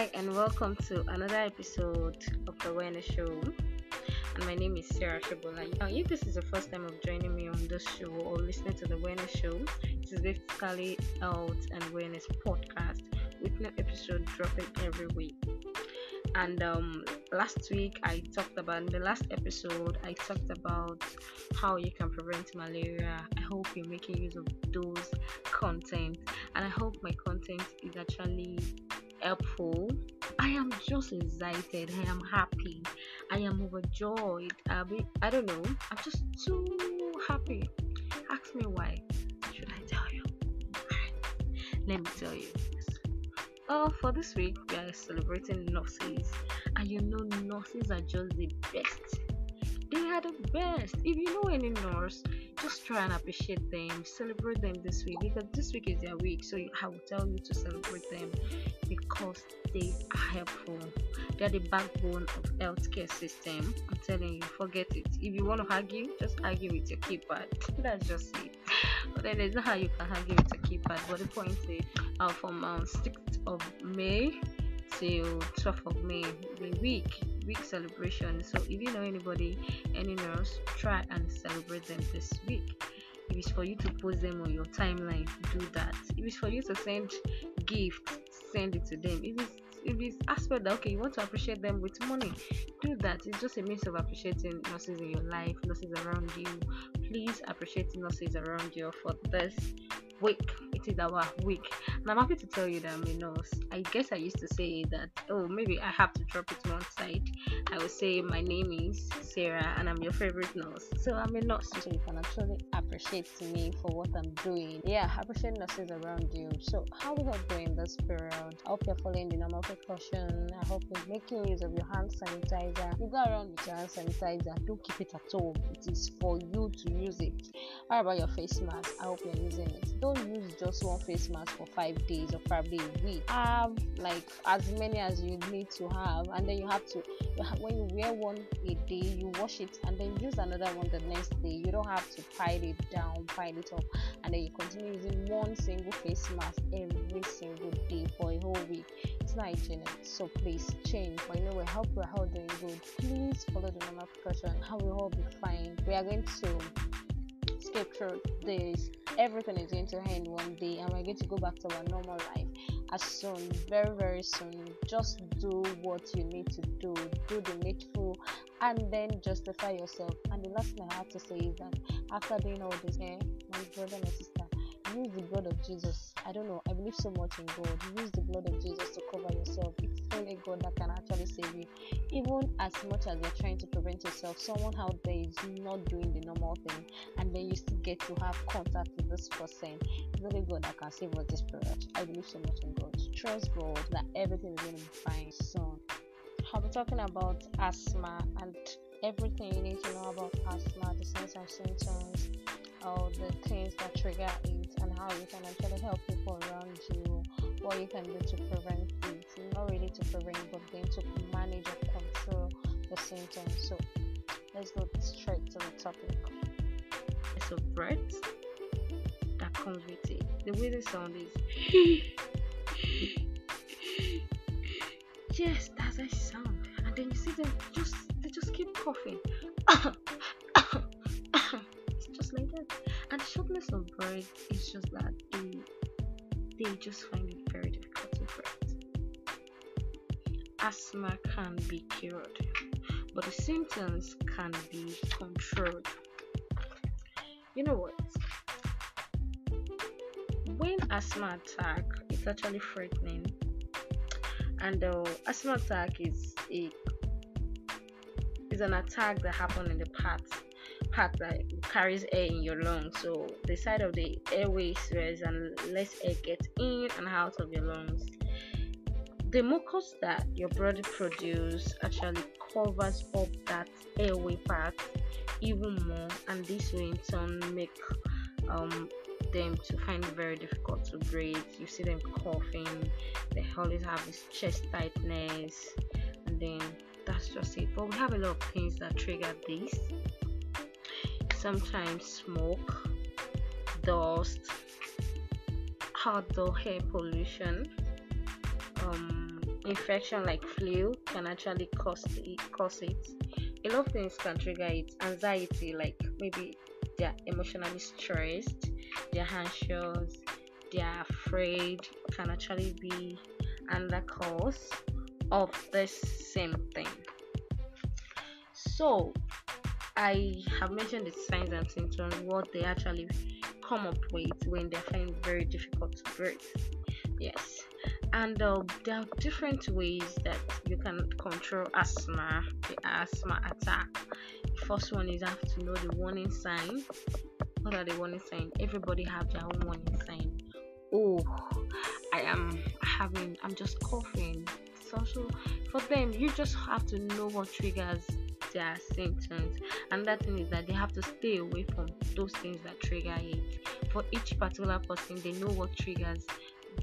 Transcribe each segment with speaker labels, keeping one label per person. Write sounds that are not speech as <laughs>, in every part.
Speaker 1: Hi, and welcome to another episode of the Awareness Show. And my name is Sarah Shabola. Now, if this is the first time of joining me on this show or listening to the Awareness Show, this is basically health and awareness podcast with new episode dropping every week. And um, last week I talked about in the last episode I talked about how you can prevent malaria. I hope you're making use of those content, and I hope my content is actually helpful. I am just excited. I am happy. I am overjoyed. I, be, I don't know. I'm just too happy. Ask me why. Should I tell you? Let me tell you. Oh, for this week, we are celebrating nurses. And you know, nurses are just the best. They are the best. If you know any nurse, just try and appreciate them, celebrate them this week because this week is their week. So I will tell you to celebrate them because they are helpful. They are the backbone of healthcare system. I'm telling you, forget it. If you want to argue, just argue with your keypad. <laughs> That's just it. But then there's not how you can argue with your keypad. But the point is, uh, from um, 6th of May till 12th of May, the week week celebration. So if you know anybody, any nurse, try and celebrate them this week. If it's for you to post them on your timeline, do that. If it's for you to send gifts, send it to them. If it's if it's aspect that okay, you want to appreciate them with money, do that. It's just a means of appreciating nurses in your life, nurses around you. Please appreciate nurses around you for this week. Is were weak. And I'm happy to tell you that I'm a nurse. I guess I used to say that, oh, maybe I have to drop it one side. I would say, my name is Sarah and I'm your favorite nurse. So I'm a nurse. So you can actually appreciate me for what I'm doing. Yeah, appreciate nurses around you. So, how we help doing this period? I hope you're following the normal precaution. I hope you're making use of your hand sanitizer. You go around with your hand sanitizer. Don't keep it at home. It is for you to use it. How about your face mask? I hope you're using it. Don't use just one face mask for five days or probably a week. Have like as many as you need to have, and then you have to when you wear one a day, you wash it and then use another one the next day. You don't have to pile it down, pile it up, and then you continue using one single face mask every single day for a whole week. It's not hygienic, so please change. But you know, we hope we're all doing good. Please follow the normal precaution. How we all be fine. We are going to skip through this. Everything is going to end one day, and we're going to go back to our normal life as soon, very very soon. Just do what you need to do. Do the needful, and then justify yourself. And the last thing I have to say is that after doing all this, eh, my brother and sister, use the blood of Jesus. I don't know. I believe so much in God. Use the blood of Jesus to cover yourself. It's only God that can actually save you. Even as much as you're trying to prevent yourself, someone out there is not doing the normal thing, and then you still get to have contact with this person. It's only God that can save us this period. I believe so much in God. Trust God that everything is going to be fine soon. I'll be talking about asthma and everything you need to know about asthma, the signs and symptoms, all the things that trigger it, how you can actually help people around you, what you can do to prevent it. Not really to prevent, but then to manage or control the symptoms. So let's go straight to the topic. It's a breath that comes with it. The way the sound is. <laughs> yes, that's a sound. And then you see them just they just keep coughing. <coughs> Shortness of breath is just that they they just find it very difficult to breathe. Asthma can be cured, but the symptoms can be controlled. You know what? When asthma attack, it's actually frightening, and uh, asthma attack is a is an attack that happened in the part part that carries air in your lungs. So the side of the airway swells and less air gets in and out of your lungs. The mucus that your body produces actually covers up that airway part even more, and this will in turn make um, them to find it very difficult to breathe. You see them coughing, they always have this chest tightness, and then that's just it. But we have a lot of things that trigger this. Sometimes smoke, dust, outdoor air pollution, um, infection like flu can actually cause it, cause it. A lot of things can trigger it. Anxiety, like maybe they're emotionally stressed, they're anxious, they're afraid, can actually be another cause of this same thing. So, I have mentioned the signs and symptoms, what they actually come up with when they find very difficult to breathe. Yes, and uh, there are different ways that you can control asthma, the asthma attack. The first one is have to know the warning sign. What are the warning signs? Everybody have their own warning sign. Oh, I am having, I'm just coughing. So for them, you just have to know what triggers their symptoms. And that thing is that they have to stay away from those things that trigger it. For each particular person they know what triggers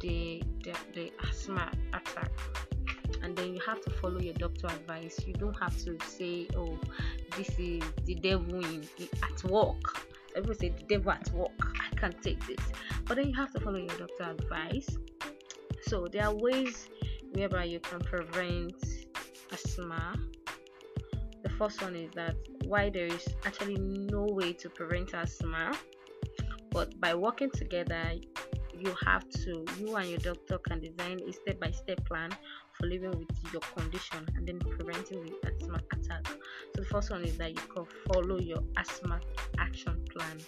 Speaker 1: the the, the asthma attack. And then you have to follow your doctor advice. You don't have to say oh this is the devil in, at work. People say the devil at work. I can't take this. But then you have to follow your doctor advice. So there are ways whereby you can prevent asthma first one is that why there is actually no way to prevent asthma, but by working together, you have to, you and your doctor can design a step by step plan for living with your condition and then preventing the asthma attack. So, the first one is that you can follow your asthma action plan.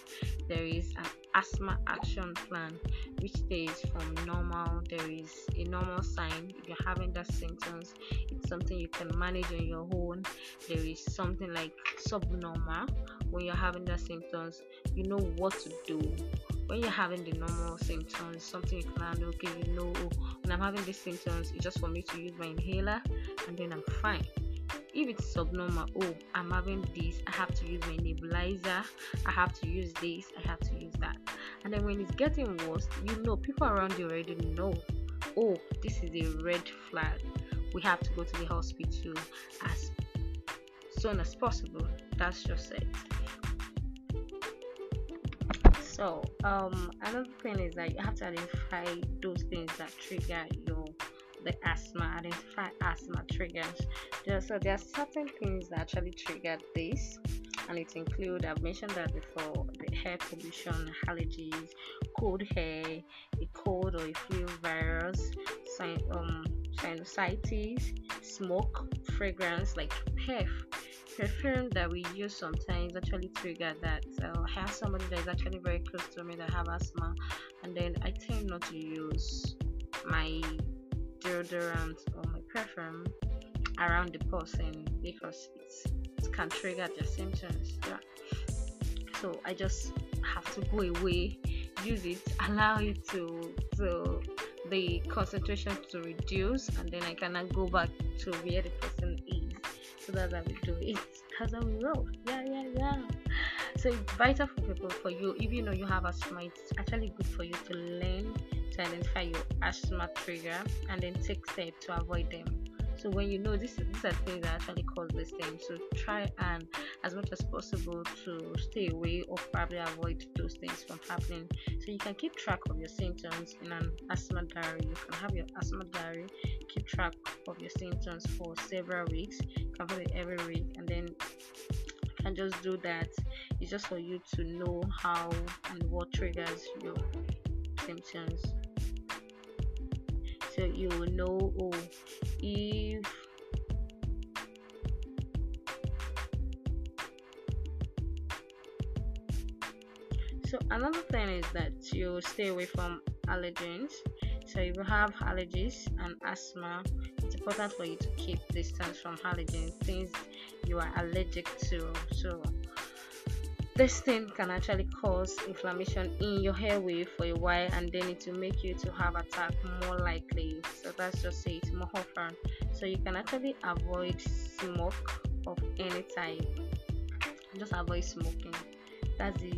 Speaker 1: There is an asthma action plan which stays from normal there is a normal sign if you're having that symptoms it's something you can manage on your own there is something like subnormal when you're having that symptoms you know what to do when you're having the normal symptoms something you can handle okay you know when i'm having these symptoms it's just for me to use my inhaler and then i'm fine. If it's subnormal oh i'm having this i have to use my nebulizer i have to use this i have to use that. And then when it's getting worse you know people around you already know oh this is a red flag. We have to go to the hospital as soon as possible. That's just it so um another thing is that you have to identify those things that trigger your the asthma, identify asthma triggers. There, so there are certain things that actually trigger this, and it include I've mentioned that before the air pollution, allergies, cold hair, a cold or a flu virus, um, sinusitis, smoke, fragrance like perf. Perfume that we use sometimes actually trigger that. I have somebody that is actually very close to me that have asthma, and then I tend not to use my deodorant or my perfume around the person because it can trigger their symptoms. Yeah. So I just have to go away, use it, <laughs> allow it to to the concentration to reduce, and then I cannot go back to where the person. So how we do it. That's how we roll. Yeah, yeah, yeah. So it's vital for people for you, if you know you have asthma, it's actually good for you to learn to identify your asthma trigger and then take steps to avoid them. So when you know this, these are things that actually cause this thing. So try and as much as possible to stay away or probably avoid those things from happening. So you can keep track of your symptoms in an asthma diary. You can have your asthma diary, keep track of your symptoms for several weeks. Can it every week, and then can just do that. It's just for you to know how and what triggers your symptoms so you will know oh, if so another thing is that you stay away from allergens. So if you have allergies and asthma it's important for you to keep distance from allergens things you are allergic to so this thing can actually cause inflammation in your airway for a while and then it will make you to have attack more likely. So that's just it more often. So you can actually avoid smoke of any type. Just avoid smoking. That's the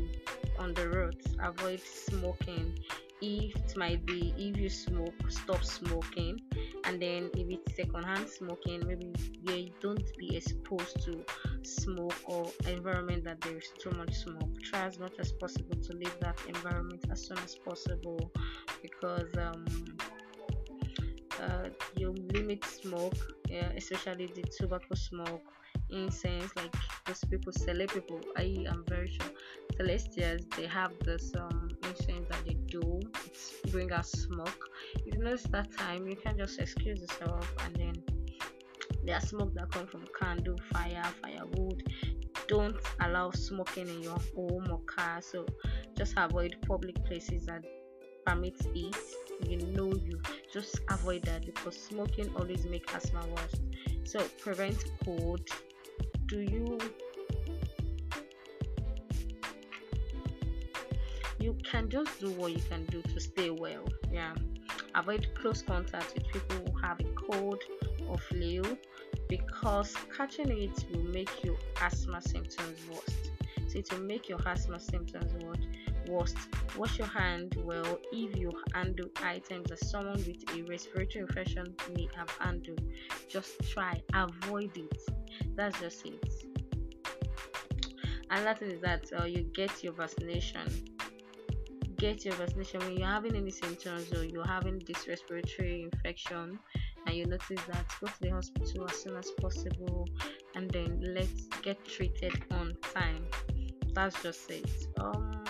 Speaker 1: on the road avoid smoking if it might be if you smoke stop smoking and then if it's secondhand smoking maybe you don't be exposed to smoke or environment that there is too much smoke. Try as much as possible to leave that environment as soon as possible because um, uh, you limit smoke uh, especially the tobacco smoke incense like those people celeb people. I am very sure celestials they have this um incense that they do. It's bring out smoke. If you notice that time you can just excuse yourself and then there's smoke that comes from candle fire firewood. Don't allow smoking in your home or car. So just avoid public places that permit it. You know you just avoid that because smoking always make asthma worse. So prevent cold. Do you can just do what you can do to stay well yeah avoid close contact with people who have a cold or flu because catching it will make your asthma symptoms worse so it will make your asthma symptoms worse worst. Wash your hand well if you handle items that someone with a respiratory infection may have handled. Just try, avoid it. That's just it. And that is that uh, you get your vaccination. Get your vaccination when you're having any symptoms or you're having this respiratory infection and you notice that go to the hospital as soon as possible and then let's get treated on time. That's just it. Um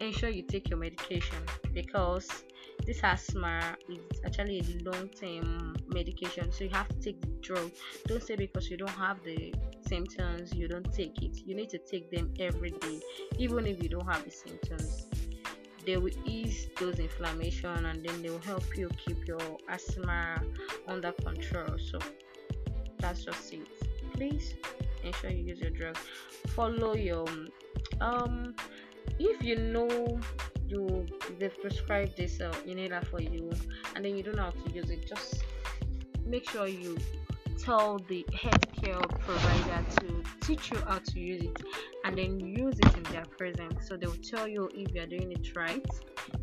Speaker 1: ensure you take your medication because this asthma is actually a long-term medication so you have to take the drug. Don't say because you don't have the symptoms you don't take it. You need to take them every day even if you don't have the symptoms. They will ease those inflammation and then they will help you keep your asthma under control. So that's just it. Please ensure you use your drug. Follow your um if you know you they've prescribed this uh, inhaler for you and then you don't know how to use it just make sure you tell the healthcare provider to teach you how to use it and then use it in their presence so they'll tell you if you're doing it right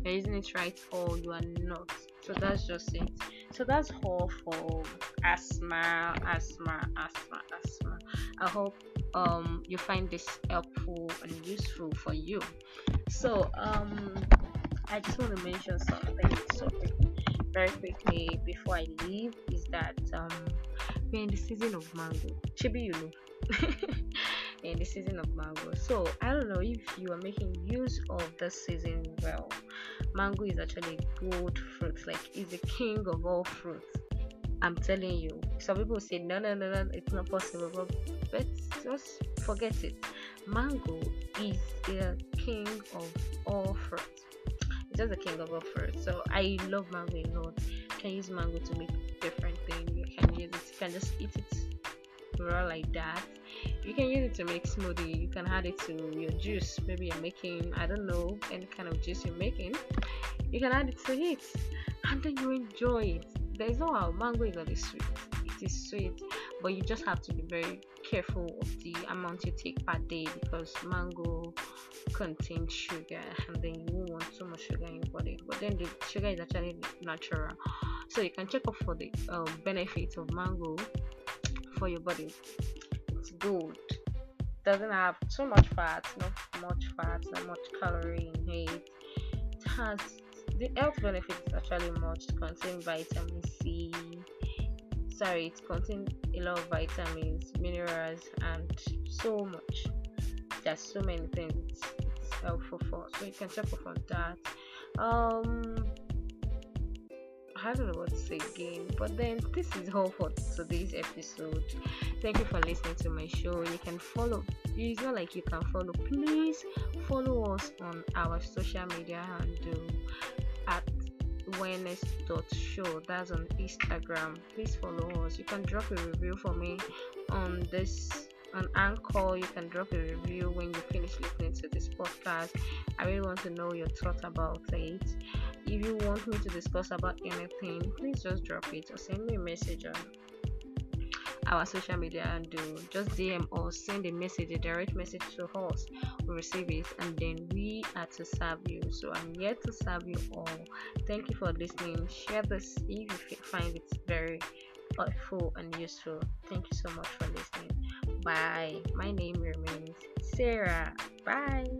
Speaker 1: you're using it right or you are not. So that's just it. So that's all for asthma asthma asthma asthma. I hope um, you find this helpful and useful for you. So um, I just want to mention something so very quickly before I leave is that um, we're in the season of mango. Chibi, you know. <laughs> in the season of mango. So I don't know if you are making use of this season well. Mango is actually a good fruit, like it's the king of all fruits. I'm telling you. Some people say no, no, no, no, it's not possible, but, but just forget it. Mango is the king of all fruits. Just the king of all fruits. So I love mango a lot. You can use mango to make different things. You can use it. You can just eat it raw like that. You can use it to make smoothie. You can add it to your juice. Maybe you're making I don't know any kind of juice you're making. You can add it to it, and then you enjoy it there's no how mango is always sweet it is sweet but you just have to be very careful of the amount you take per day because mango contains sugar and then you want so much sugar in your body. But then the sugar is actually natural. So you can check out for the uh, benefits of mango for your body. It's good. Doesn't have too much fat not much fat not much calorie in it. It has the health benefits actually much. Contain vitamin C. Sorry, it contains a lot of vitamins, minerals, and so much. There's so many things for. So you can check up on that. Um, I don't know what to say again, but then this is all for today's episode. Thank you for listening to my show. You can follow. It's not like you can follow. Please follow us on our social media handle at awareness.show. That's on Instagram. Please follow us. You can drop a review for me on this on Anchor. You can drop a review when you finish listening to this podcast. I really want to know your thoughts about it. If you want me to discuss about anything, please just drop it or send me a message on our social media and do just DM or send a message, a direct message to us. We receive it and then we are to serve you. So I'm here to serve you all. Thank you for listening. Share this if you find it very helpful and useful. Thank you so much for listening. Bye. My name remains Sarah. Bye.